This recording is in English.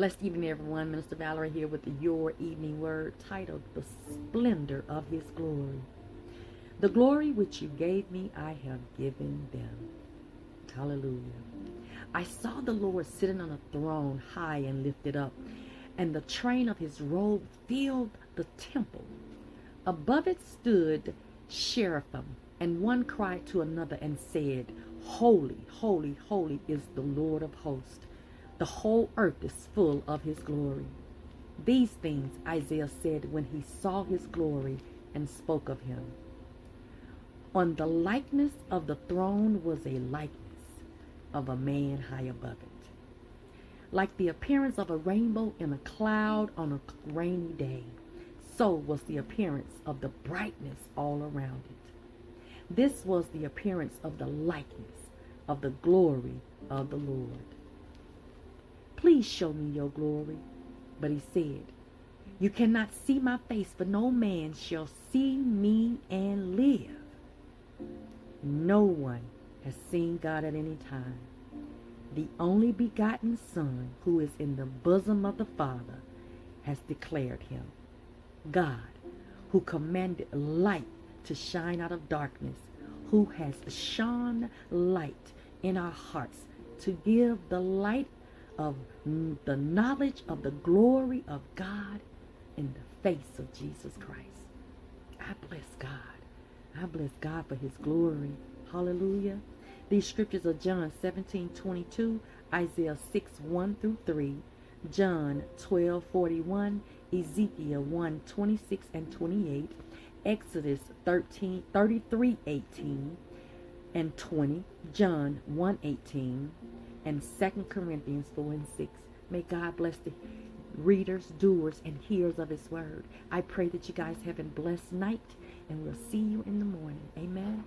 Blessed evening, everyone. Minister Valerie here with your evening word titled The Splendor of His Glory. The glory which you gave me, I have given them. Hallelujah. I saw the Lord sitting on a throne high and lifted up, and the train of his robe filled the temple. Above it stood cherubim, and one cried to another and said, Holy, holy, holy is the Lord of hosts. The whole earth is full of his glory. These things Isaiah said when he saw his glory and spoke of him. On the likeness of the throne was a likeness of a man high above it, like the appearance of a rainbow in a cloud on a rainy day. So was the appearance of the brightness all around it. This was the appearance of the likeness of the glory of the Lord. Please show me your glory. But he said, You cannot see my face, for no man shall see me and live. No one has seen God at any time. The only begotten Son, who is in the bosom of the Father, has declared him. God, who commanded light to shine out of darkness, who has shone light in our hearts to give the light of the knowledge of the glory of God in the face of Jesus Christ. I bless God. I bless God for his glory. Hallelujah. These scriptures are John 17, 22, Isaiah 6, 1 through 3, John 12, 41, Ezekiel 1, 26 and 28, Exodus 13, 33, 18 and 20, John 1, 18, and 2 Corinthians 4 and 6. May God bless the readers, doers, and hearers of his word. I pray that you guys have a blessed night, and we'll see you in the morning. Amen.